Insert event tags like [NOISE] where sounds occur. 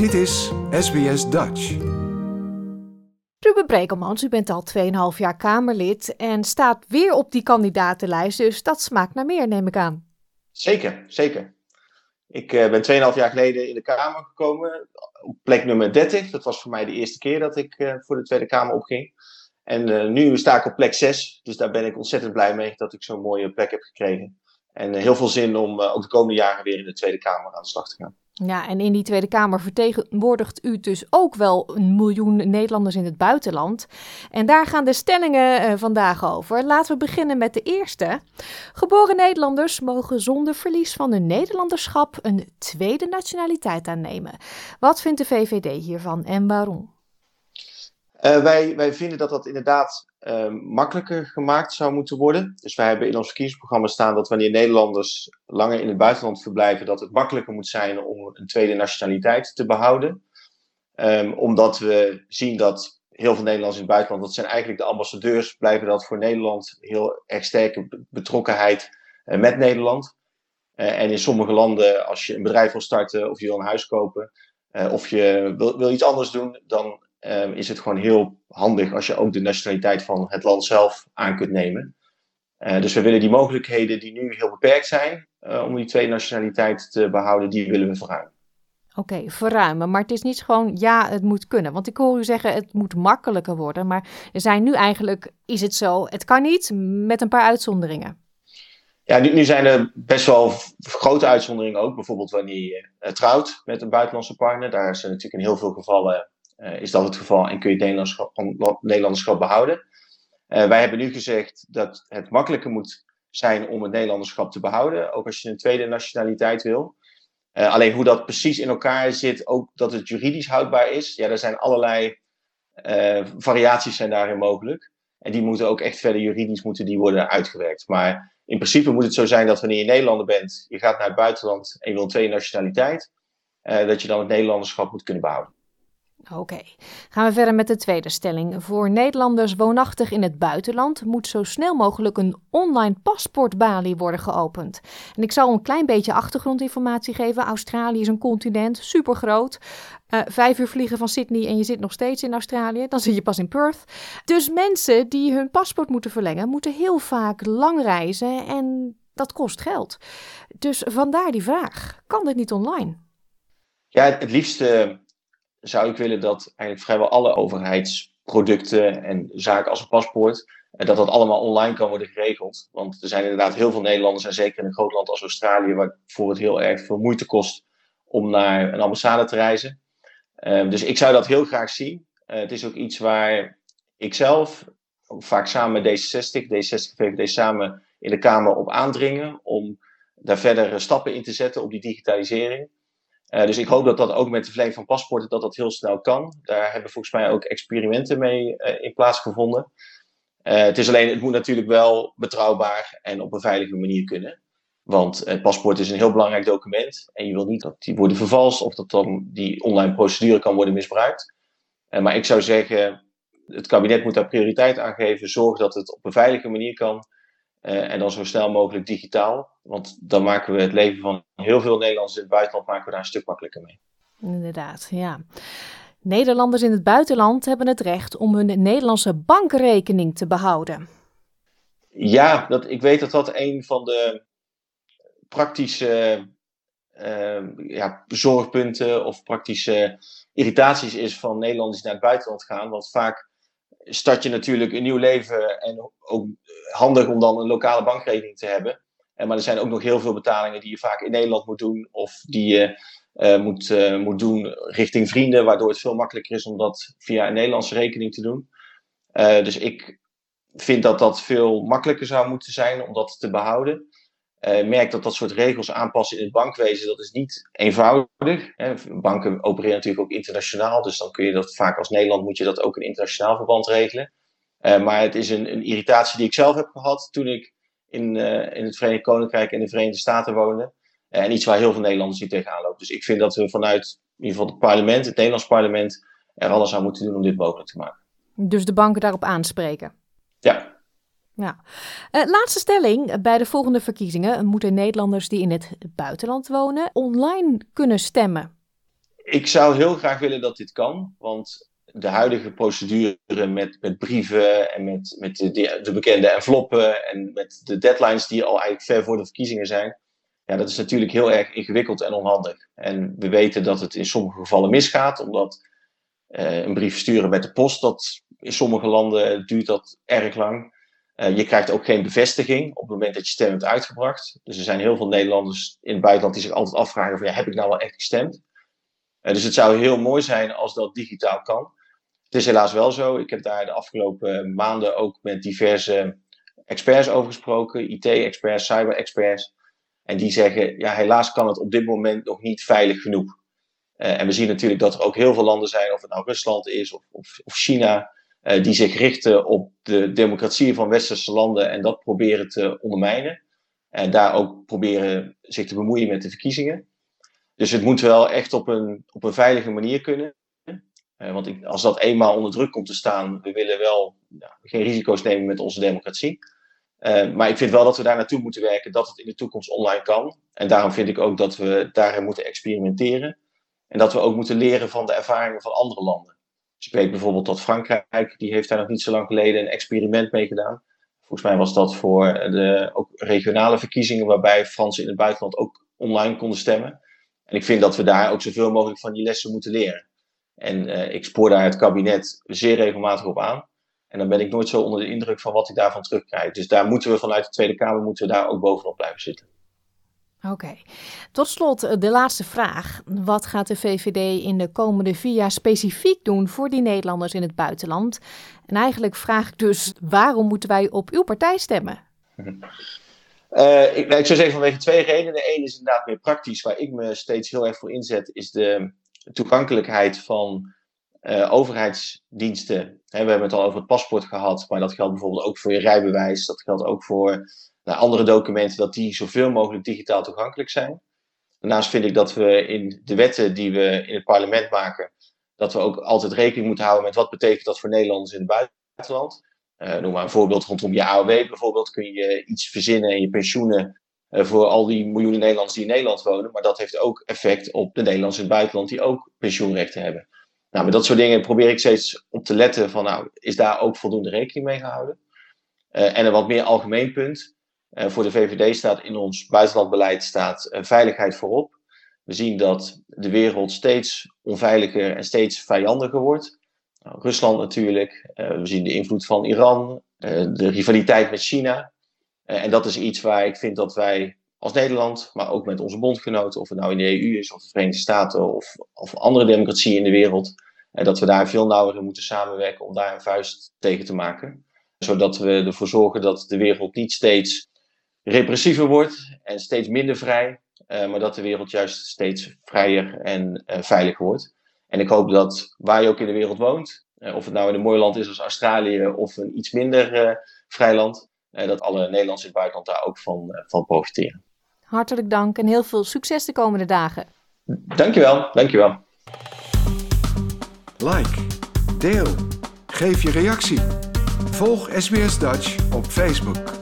Dit is SBS Dutch. Ruben Brekelmans, u bent al 2,5 jaar Kamerlid en staat weer op die kandidatenlijst, dus dat smaakt naar meer, neem ik aan. Zeker, zeker. Ik uh, ben 2,5 jaar geleden in de Kamer gekomen, op plek nummer 30. Dat was voor mij de eerste keer dat ik uh, voor de Tweede Kamer opging. En uh, nu sta ik op plek 6, dus daar ben ik ontzettend blij mee dat ik zo'n mooie plek heb gekregen. En heel veel zin om ook de komende jaren weer in de Tweede Kamer aan de slag te gaan. Ja, en in die Tweede Kamer vertegenwoordigt u dus ook wel een miljoen Nederlanders in het buitenland. En daar gaan de stellingen uh, vandaag over. Laten we beginnen met de eerste. Geboren Nederlanders mogen zonder verlies van hun Nederlanderschap een tweede nationaliteit aannemen. Wat vindt de VVD hiervan en waarom? Uh, wij, wij vinden dat dat inderdaad uh, makkelijker gemaakt zou moeten worden. Dus wij hebben in ons verkiezingsprogramma staan dat wanneer Nederlanders langer in het buitenland verblijven, dat het makkelijker moet zijn om een tweede nationaliteit te behouden. Um, omdat we zien dat heel veel Nederlanders in het buitenland, dat zijn eigenlijk de ambassadeurs, blijven dat voor Nederland heel erg sterke betrokkenheid uh, met Nederland. Uh, en in sommige landen, als je een bedrijf wil starten of je wil een huis kopen, of je wil iets anders doen, dan um, is het gewoon heel handig als je ook de nationaliteit van het land zelf aan kunt nemen. Uh, dus we willen die mogelijkheden die nu heel beperkt zijn uh, om die twee nationaliteiten te behouden, die willen we verruimen. Oké, okay, verruimen. Maar het is niet gewoon ja, het moet kunnen. Want ik hoor u zeggen het moet makkelijker worden. Maar er zijn nu eigenlijk, is het zo, het kan niet met een paar uitzonderingen. Ja, nu, nu zijn er best wel grote uitzonderingen ook. Bijvoorbeeld wanneer je uh, trouwt met een buitenlandse partner. Daar zijn natuurlijk in heel veel gevallen is dat het geval en kun je het Nederlandschap, Nederlanderschap behouden. Uh, wij hebben nu gezegd dat het makkelijker moet zijn om het Nederlanderschap te behouden, ook als je een tweede nationaliteit wil. Uh, alleen hoe dat precies in elkaar zit, ook dat het juridisch houdbaar is, ja, er zijn allerlei variaties zijn daarin mogelijk. En die moeten ook echt verder juridisch moeten die worden uitgewerkt. Maar in principe moet het zo zijn dat wanneer je Nederlander bent, je gaat naar het buitenland en je wil tweede nationaliteit, dat je dan het Nederlanderschap moet kunnen behouden. Oké, gaan we verder met de tweede stelling. Voor Nederlanders woonachtig in het buitenland moet zo snel mogelijk een online paspoortbalie worden geopend. En ik zal een klein beetje achtergrondinformatie geven. Australië is een continent, supergroot. Uh, vijf uur vliegen van Sydney en je zit nog steeds in Australië. Dan zit je pas in Perth. Dus mensen die hun paspoort moeten verlengen, moeten heel vaak lang reizen en dat kost geld. Dus vandaar die vraag: kan dit niet online? Ja, het liefste zou ik willen dat eigenlijk vrijwel alle overheidsproducten en zaken als een paspoort, eh, dat dat allemaal online kan worden geregeld. Want er zijn inderdaad heel veel Nederlanders, en zeker in een groot land als Australië, waarvoor het heel erg veel moeite kost om naar een ambassade te reizen. Uh, dus ik zou dat heel graag zien. Uh, het is ook iets waar ik zelf, vaak samen met D66, D66 VVD samen in de Kamer op aandringen, om daar verder stappen in te zetten op die digitalisering. Uh, dus ik hoop dat dat ook met de verlening van paspoorten dat dat heel snel kan. Daar hebben volgens mij ook experimenten mee uh, in plaatsgevonden. Uh, het is alleen, het moet natuurlijk wel betrouwbaar en op een veilige manier kunnen. Want het paspoort is een heel belangrijk document. En je wil niet dat die worden vervalst of dat dan die online procedure kan worden misbruikt. maar ik zou zeggen, het kabinet moet daar prioriteit aan geven. Zorg dat het op een veilige manier kan. En dan zo snel mogelijk digitaal. Want dan maken we het leven van heel veel Nederlanders in het buitenland maken we daar een stuk makkelijker mee. Inderdaad, ja. Nederlanders in het buitenland hebben het recht om hun Nederlandse bankrekening te behouden. Ja, dat, ik weet dat dat een van de praktische uh, ja, zorgpunten of praktische irritaties is van Nederlanders die naar het buitenland gaan. Want vaak start je natuurlijk een nieuw leven en ook handig om dan een lokale bankrekening te hebben. En, maar er zijn ook nog heel veel betalingen die je vaak in Nederland moet doen of die je uh, moet, uh, moet doen richting vrienden, waardoor het veel makkelijker is om dat via een Nederlandse rekening te doen. Dus ik vind dat dat veel makkelijker zou moeten zijn om dat te behouden. Uh, merk dat dat soort regels aanpassen in het bankwezen, dat is niet eenvoudig. Hè. Banken opereren natuurlijk ook internationaal, dus dan kun je dat vaak als Nederland moet je dat ook in internationaal verband regelen. Maar het is een, een, irritatie die ik zelf heb gehad toen ik in, uh, in het Verenigd Koninkrijk en de Verenigde Staten woonde. en iets waar heel veel Nederlanders niet tegenaan lopen. Dus ik vind dat we vanuit in ieder geval het parlement, het Nederlands parlement, er alles aan moeten doen om dit mogelijk te maken. Dus de banken daarop aanspreken? Ja. Ja. Uh, laatste stelling. Bij de volgende verkiezingen moeten Nederlanders die in het buitenland wonen online kunnen stemmen. Ik zou heel graag willen dat dit kan, want de huidige procedure met, met brieven en met, met de, de bekende enveloppen en met de deadlines die al eigenlijk ver voor de verkiezingen zijn, ja, dat is natuurlijk heel erg ingewikkeld en onhandig. En we weten dat het in sommige gevallen misgaat, omdat uh, een brief sturen met de post, dat in sommige landen duurt dat erg lang. Uh, je krijgt ook geen bevestiging op het moment dat je stem hebt uitgebracht. Dus er zijn heel veel Nederlanders in het buitenland die zich altijd afvragen van ja, heb ik nou wel echt gestemd? Uh, dus het zou heel mooi zijn als dat digitaal kan. Het is helaas wel zo. Ik heb daar de afgelopen maanden ook met diverse experts over gesproken. IT-experts, cyber-experts. En die zeggen, ja, helaas kan het op dit moment nog niet veilig genoeg. Uh, en we zien natuurlijk dat er ook heel veel landen zijn, of het nou Rusland is of, of, of China, uh, die zich richten op de democratie van westerse landen en dat proberen te ondermijnen. En daar ook proberen zich te bemoeien met de verkiezingen. Dus het moet wel echt op een, op een veilige manier kunnen. Uh, want ik, als dat eenmaal onder druk komt te staan, we willen wel geen risico's nemen met onze democratie. Uh, maar ik vind wel dat we daar naartoe moeten werken dat het in de toekomst online kan. En daarom vind ik ook dat we daarin moeten experimenteren. En dat we ook moeten leren van de ervaringen van andere landen. Dus ik weet bijvoorbeeld dat Frankrijk, die heeft daar nog niet zo lang geleden een experiment mee gedaan. Volgens mij was dat voor de ook regionale verkiezingen, waarbij Fransen in het buitenland ook online konden stemmen. En ik vind dat we daar ook zoveel mogelijk van die lessen moeten leren. En uh, ik spoor daar het kabinet zeer regelmatig op aan. En dan ben ik nooit zo onder de indruk van wat ik daarvan terugkrijg. Dus daar moeten we vanuit de Tweede Kamer moeten we daar ook bovenop blijven zitten. Oké. Okay. Tot slot eh, de laatste vraag. Wat gaat de VVD in de komende vier jaar specifiek doen voor die Nederlanders in het buitenland? En eigenlijk vraag ik dus, waarom moeten wij op uw partij stemmen? Uh, [LAUGHS] ik, nou, ik zou zeggen vanwege twee redenen. De ene is inderdaad meer praktisch, waar ik me steeds heel erg voor inzet, is de toegankelijkheid van uh, overheidsdiensten. He, we hebben het al over het paspoort gehad, maar dat geldt bijvoorbeeld ook voor je rijbewijs. Dat geldt ook voor nou, andere documenten, dat die zoveel mogelijk digitaal toegankelijk zijn. Daarnaast vind ik dat we in de wetten die we in het parlement maken, dat we ook altijd rekening moeten houden met wat betekent dat voor Nederlanders in het buitenland. Uh, noem maar een voorbeeld rondom je AOW bijvoorbeeld. Kun je iets verzinnen en je pensioenen voor al die miljoenen Nederlanders die in Nederland wonen. Maar dat heeft ook effect op de Nederlanders in het buitenland die ook pensioenrechten hebben. Nou, met dat soort dingen probeer ik steeds op te letten van, nou, is daar ook voldoende rekening mee gehouden? Uh, en een wat meer algemeen punt. Uh, voor de VVD staat in ons buitenlandbeleid staat veiligheid voorop. We zien dat de wereld steeds onveiliger en steeds vijandiger wordt. Nou, Rusland natuurlijk. we zien de invloed van Iran, de rivaliteit met China. En dat is iets waar ik vind dat wij als Nederland, maar ook met onze bondgenoten, of het nou in de EU is, of de Verenigde Staten, of, of andere democratieën in de wereld, en dat we daar veel nauwer in moeten samenwerken om daar een vuist tegen te maken. Zodat we ervoor zorgen dat de wereld niet steeds repressiever wordt en steeds minder vrij, uh, maar dat de wereld juist steeds vrijer en veiliger wordt. En ik hoop dat waar je ook in de wereld woont, of het nou in een mooi land is als Australië of een iets minder vrij land, dat alle Nederlanders in het buitenland daar ook van, van profiteren. Hartelijk dank en heel veel succes de komende dagen. Dankjewel, dankjewel. Like, deel, geef je reactie. Volg SBS Dutch op Facebook.